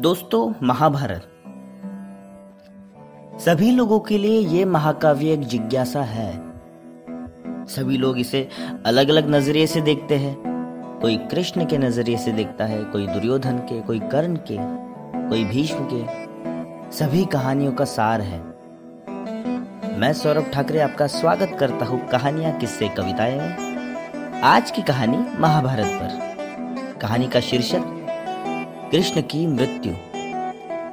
दोस्तों, महाभारत। सभी लोगों के लिए ये महाकाव्य एक जिज्ञासा है। सभी लोग इसे अलग अलग नज़रिए से देखते हैं। कोई कृष्ण के नज़रिए से देखता है, कोई दुर्योधन के, कोई कर्ण के, कोई भीष्म के। सभी कहानियों का सार है। मैं सौरभ ठाकरे आपका स्वागत करता हूँ कहानियाँ, किससे, कविताएँ। में आज की कहानी महाभारत पर। कहानी का शीर्षक कृष्ण की मृत्यु।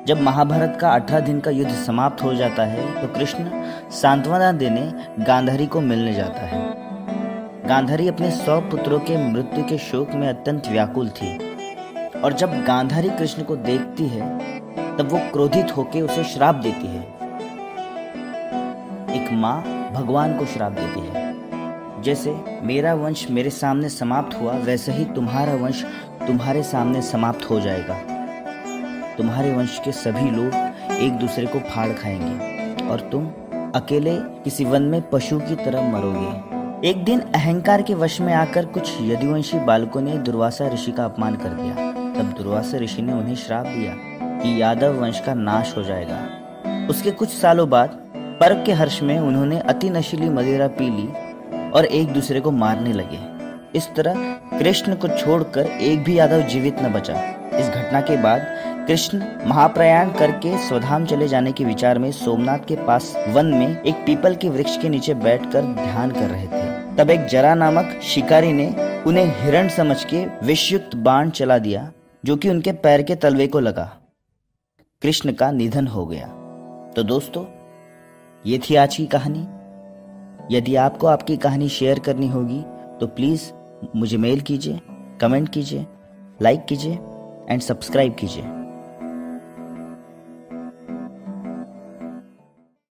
जब महाभारत का अठारह दिन का युद्ध समाप्त हो जाता है तो कृष्ण सांत्वना देने गांधारी को मिलने जाता है। गांधारी अपने सौ पुत्रों के मृत्यु के शोक में अत्यंत व्याकुल थी। और जब गांधारी कृष्ण को देखती है, तब वो क्रोधित होकर उसे श्राप देती है। एक माँ भगवान को श्राप देती है। जैसे मेरा वंश मेरे सामने समाप्त हुआ, वैसे ही तुम्हारा वंश तुम्हारे सामने समाप्त हो जाएगा। तुम्हारे वंश के सभी लोग एक दूसरे को फाड़ खाएँगे और तुम अकेले किसी वन में पशु की तरह मरोगे। एक दिन अहंकार के वश में आकर कुछ यदुवंशी बालकों ने दुर्वासा ऋषि का अपमान कर दिया। तब दुर्वासा ऋषि ने उन्हें श्राप दिया कि यादव वंश का नाश हो जाएगा। उसके कुछ सालों बाद पर्व के हर्ष में उन्होंने अति नशीली मदिरा पी ली और एक दूसरे को मारने लगे। इस तरह कृष्ण को छोड़कर एक भी यादव जीवित न बचा। इस घटना के बाद कृष्ण महाप्रयाण करके स्वधाम चले जाने के विचार में सोमनाथ के पास वन में एक पीपल के वृक्ष के नीचे बैठकर ध्यान कर रहे थे। तब एक जरा नामक शिकारी ने उन्हें हिरण समझ के विषयुक्त बाण चला दिया, जो कि उनके पैर के तलवे को लगा। कृष्ण का निधन हो गया। तो दोस्तों, ये थी आज की कहानी। यदि आपको आपकी कहानी शेयर करनी होगी तो प्लीज़ मुझे मेल कीजिए कमेंट कीजिए लाइक कीजिए एंड सब्सक्राइब कीजिए।